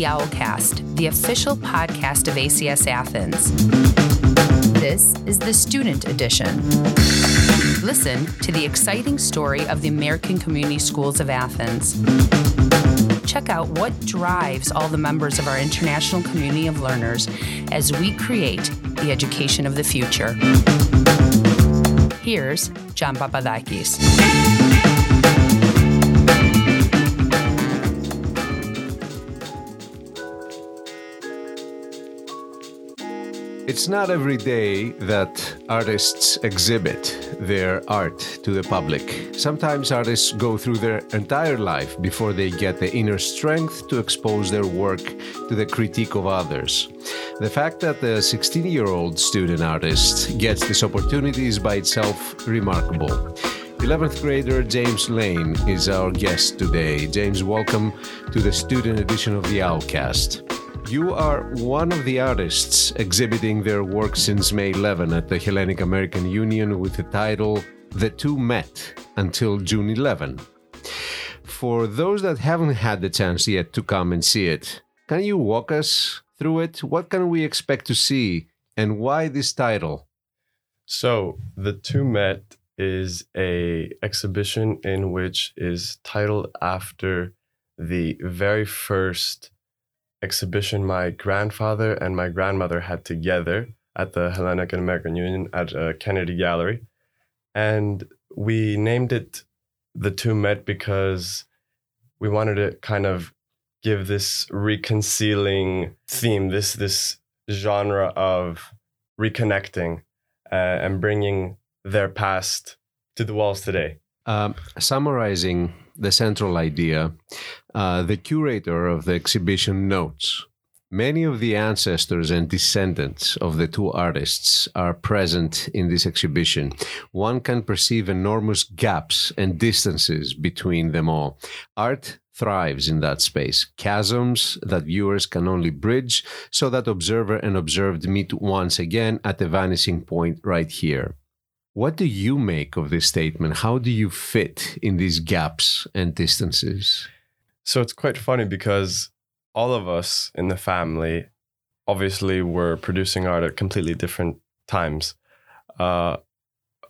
the Owlcast, the official podcast of ACS Athens. This is the student edition. Listen to the exciting story of the American Community Schools of Athens. Check out what drives all the members of our international community of learners as we create the education of the future. Here's John Papadakis. It's not every day that artists exhibit their art to the public. Sometimes artists go through their entire life before they get the inner strength to expose their work to the critique of others. The fact that the 16 year old student artist gets this opportunity is by itself remarkable. 11th grader James Lane is our guest today. James, welcome to the student edition of the Owlcast. You are one of the artists exhibiting their work since May 11 at the Hellenic American Union with the title The Two Met until June 11. For those that haven't had the chance yet to come and see it, can you walk us through it? What can we expect to see and why this title? So, The Two Met is a exhibition in which is titled after the very first exhibition my grandfather and my grandmother had together at the Hellenic and American Union at Kennedy Gallery. And we named it The Two Met because we wanted to kind of give this reconciling theme, this, this genre of reconnecting uh, and bringing their past to the walls today. Um, summarizing the central idea, uh, the curator of the exhibition notes many of the ancestors and descendants of the two artists are present in this exhibition. One can perceive enormous gaps and distances between them all. Art thrives in that space, chasms that viewers can only bridge so that observer and observed meet once again at the vanishing point right here. What do you make of this statement? How do you fit in these gaps and distances? So it's quite funny because all of us in the family obviously were producing art at completely different times. Uh,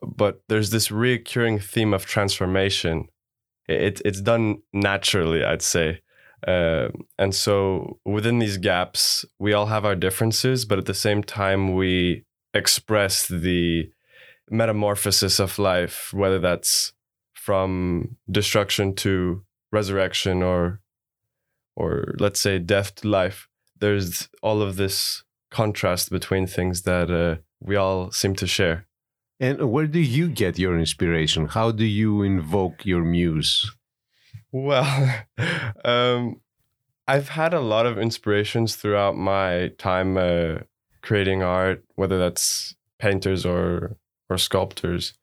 but there's this recurring theme of transformation. It, it's done naturally, I'd say. Uh, and so within these gaps, we all have our differences, but at the same time, we express the metamorphosis of life, whether that's from destruction to resurrection or or let's say death to life there's all of this contrast between things that uh, we all seem to share. And where do you get your inspiration? How do you invoke your muse? Well um, i've had a lot of inspirations throughout my time uh, creating art whether that's painters or or sculptors.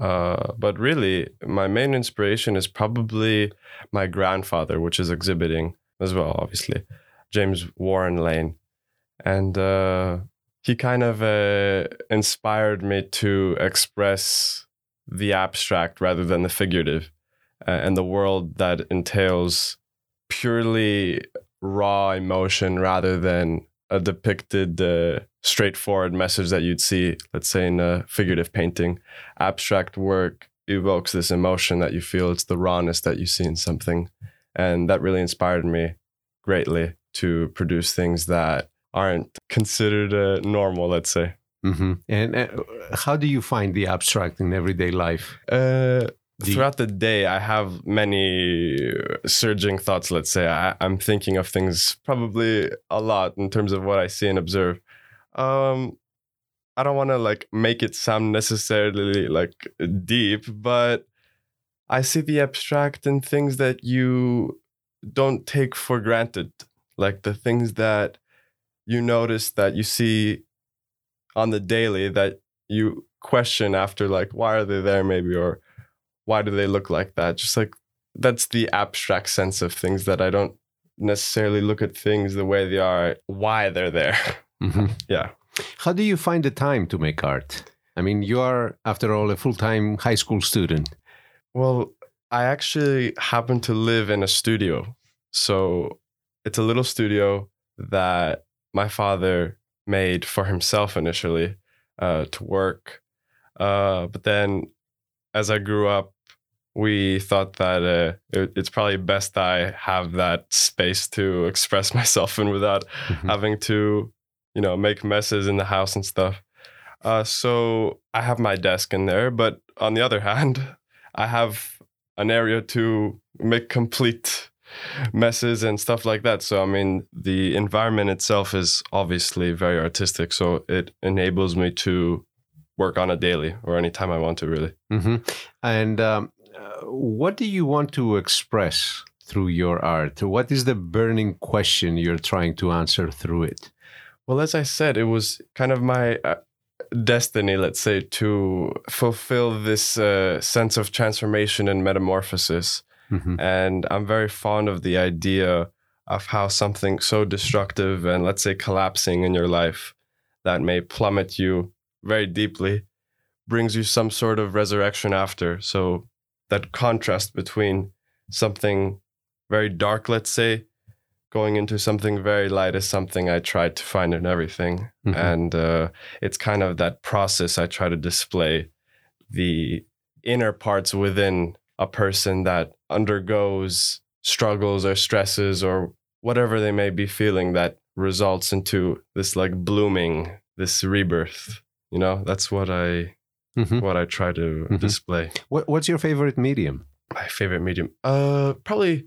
Uh, but really, my main inspiration is probably my grandfather, which is exhibiting as well, obviously, James Warren Lane. And uh, he kind of uh, inspired me to express the abstract rather than the figurative uh, and the world that entails purely raw emotion rather than a depicted uh, straightforward message that you'd see, let's say, in a figurative painting. Abstract work evokes this emotion that you feel. It's the rawness that you see in something. And that really inspired me greatly to produce things that aren't considered uh, normal, let's say. Mm-hmm. And uh, how do you find the abstract in everyday life? Uh, throughout the day, I have many surging thoughts. Let's say I, am thinking of things probably a lot in terms of what I see and observe um I don't want to like make it sound necessarily like deep, but I see the abstract in things that you don't take for granted, like the things that you notice that you see on the daily that you question after like why are they there maybe or why do they look like that just like that's the abstract sense of things that i don't necessarily look at things the way they are why they're there mm-hmm. yeah how do you find the time to make art? I mean, you are, after all, a full time high school student. Well, I actually happen to live in a studio. So it's a little studio that my father made for himself initially uh, to work. Uh, but then as I grew up, we thought that uh, it, it's probably best I have that space to express myself and without Mhm. having to, you know, make messes in the house and stuff. Uh, so I have my desk in there, but on the other hand, I have an area to make complete messes and stuff like that. So I mean, the environment itself is obviously very artistic, so it enables me to work on a daily or anytime I want to, really. hmm And um, uh, what do you want to express through your art? What is the burning question you're trying to answer through it? Well, as I said, it was kind of my uh, destiny, let's say, to fulfill this uh, sense of transformation and metamorphosis. Mhm. And I'm very fond of the idea of how something so destructive and, let's say, collapsing in your life that may plummet you very deeply brings you some sort of resurrection after. So that contrast between something very dark, let's say, going into something very light is something I try to find in everything. Mhm. And uh, it's kind of that process I try to display the inner parts within a person that undergoes struggles or stresses or whatever they may be feeling that results into this like blooming, this rebirth. You know, that's what I Mhm. what I try to Mhm. display. What, what's your favorite medium? My favorite medium, uh, probably,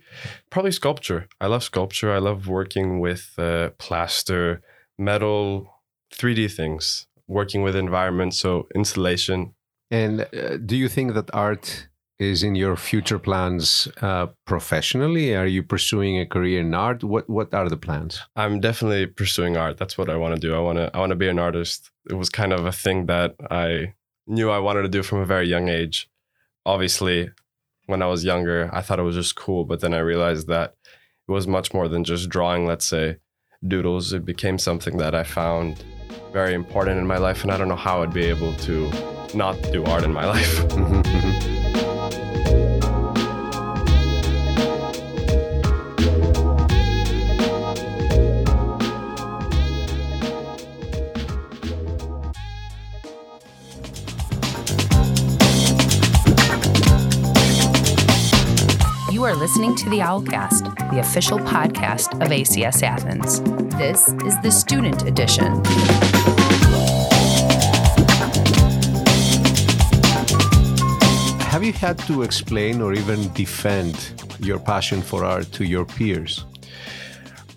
probably sculpture. I love sculpture. I love working with uh, plaster, metal, three D things. Working with environment, so installation. And uh, do you think that art is in your future plans uh, professionally? Are you pursuing a career in art? What What are the plans? I'm definitely pursuing art. That's what I want to do. I want to. I want to be an artist. It was kind of a thing that I knew I wanted to do from a very young age. Obviously, when I was younger, I thought it was just cool, but then I realized that it was much more than just drawing. Let's say doodles. It became something that I found very important in my life, and I don't know how I'd be able to not do art in my life. Listening to the Owlcast, the official podcast of ACS Athens. This is the student edition. Have you had to explain or even defend your passion for art to your peers?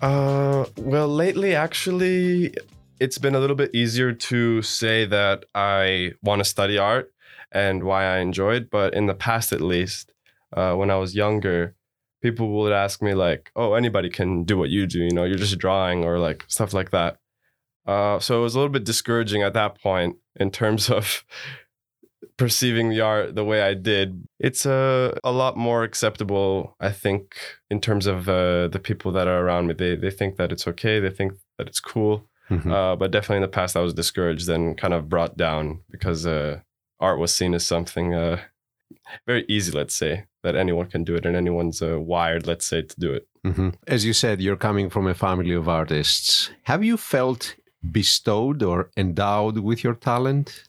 Uh, well, lately, actually, it's been a little bit easier to say that I want to study art and why I enjoy it. But in the past, at least, uh, when I was younger, people would ask me like, "Oh, anybody can do what you do. You know, you're just drawing or like stuff like that." Uh, so it was a little bit discouraging at that point in terms of perceiving the art the way I did. It's a a lot more acceptable, I think, in terms of uh, the people that are around me. They they think that it's okay. They think that it's cool. Mhm. Uh, but definitely in the past, I was discouraged and kind of brought down because uh, art was seen as something uh, very easy, let's say, that anyone can do it and anyone's uh, wired, let's say, to do it. Mhm. As you said, you're coming from a family of artists. Have you felt bestowed or endowed with your talent?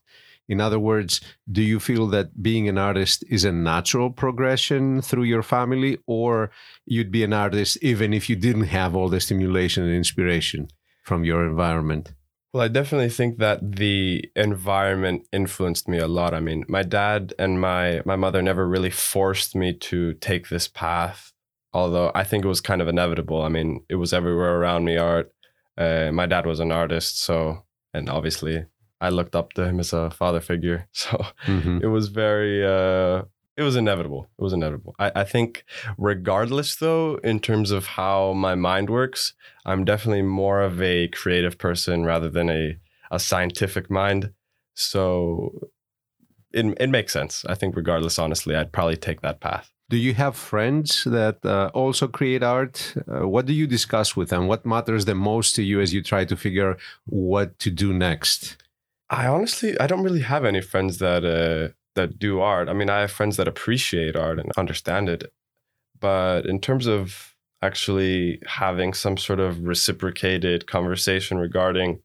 In other words, do you feel that being an artist is a natural progression through your family, or you'd be an artist even if you didn't have all the stimulation and inspiration from your environment? Well, I definitely think that the environment influenced me a lot. I mean, my dad and my my mother never really forced me to take this path, although I think it was kind of inevitable. I mean, it was everywhere around me art. Uh, my dad was an artist, so and obviously I looked up to him as a father figure. So Mhm. it was very uh it was inevitable it was inevitable I, I think regardless though in terms of how my mind works i'm definitely more of a creative person rather than a a scientific mind so it, it makes sense i think regardless honestly i'd probably take that path Do you have friends that uh, also create art? Uh, what do you discuss with them? What matters the most to you as you try to figure what to do next? I honestly I don't really have any friends that uh that do art. I mean, I have friends that appreciate art and understand it. But in terms of actually having some sort of reciprocated conversation regarding,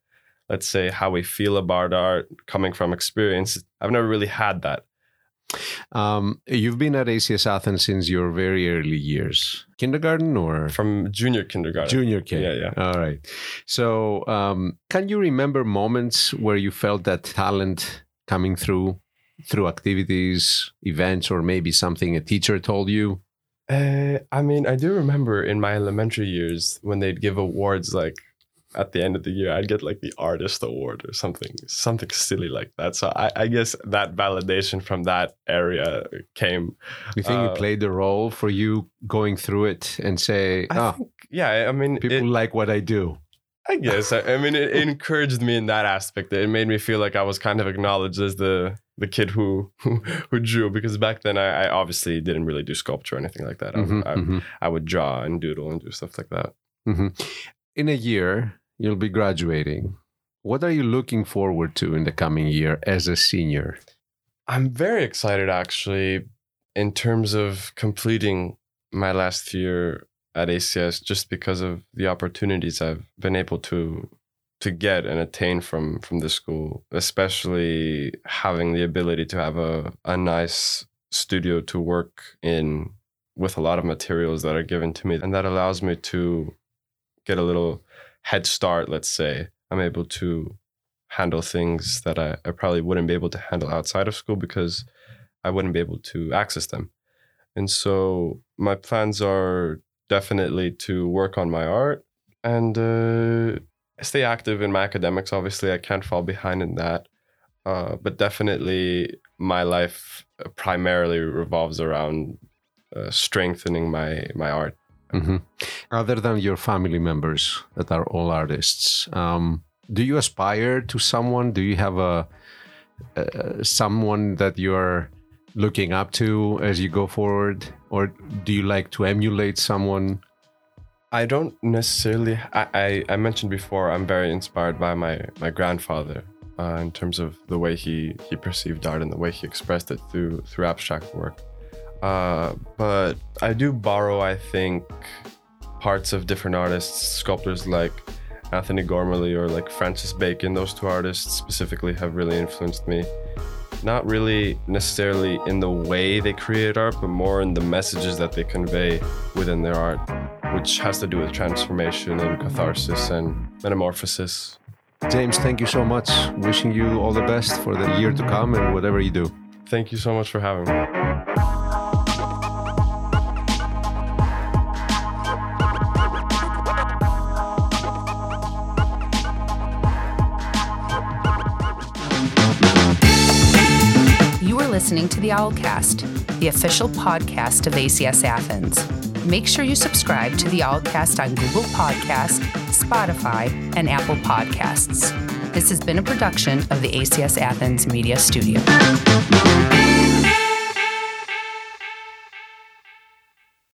let's say, how we feel about art coming from experience. I've never really had that. Um, you've been at ACS Athens since your very early years, kindergarten or from junior kindergarten. Junior K. Yeah, yeah. All right. So, um, can you remember moments where you felt that talent coming through through activities, events, or maybe something a teacher told you? Uh, I mean, I do remember in my elementary years when they'd give awards like at the end of the year, I'd get like the artist award or something, something silly like that. So I, I guess that validation from that area came. You think uh, it played a role for you going through it and say, I oh, think, yeah, I mean, people it, like what I do. I guess. I, I mean, it, it encouraged me in that aspect. It made me feel like I was kind of acknowledged as the the kid who who, who drew because back then I, I, obviously didn't really do sculpture or anything like that. Mm-hmm, I, mm-hmm. I, would draw and doodle and do stuff like that. Mm-hmm. In a year, you'll be graduating. What are you looking forward to in the coming year as a senior? I'm very excited actually in terms of completing my last year at ACS just because of the opportunities I've been able to to get and attain from from the school, especially having the ability to have a, a nice studio to work in with a lot of materials that are given to me. And that allows me to get a little head start, let's say. I'm able to handle things that I, I probably wouldn't be able to handle outside of school because I wouldn't be able to access them. And so my plans are definitely to work on my art and uh, stay active in my academics. Obviously, I can't fall behind in that. Uh, but definitely, my life primarily revolves around uh, strengthening my my art. Mm-hmm. Other than your family members that are all artists, um, do you aspire to someone? Do you have a uh, someone that you are looking up to as you go forward, or do you like to emulate someone? I don't necessarily. I, I, I mentioned before I'm very inspired by my my grandfather uh, in terms of the way he he perceived art and the way he expressed it through through abstract work. Uh, but I do borrow, I think, parts of different artists, sculptors like Antony Gormley or like Francis Bacon. Those two artists specifically have really influenced me. Not really necessarily in the way they create art, but more in the messages that they convey within their art which has to do with transformation and catharsis and metamorphosis. James, thank you so much. Wishing you all the best for the year to come and whatever you do. Thank you so much for having me. You are listening to the Owlcast, the official podcast of ACS Athens make sure you subscribe to the Owlcast on Google Podcast, Spotify, and Apple Podcasts. This has been a production of the ACS Athens Media Studio.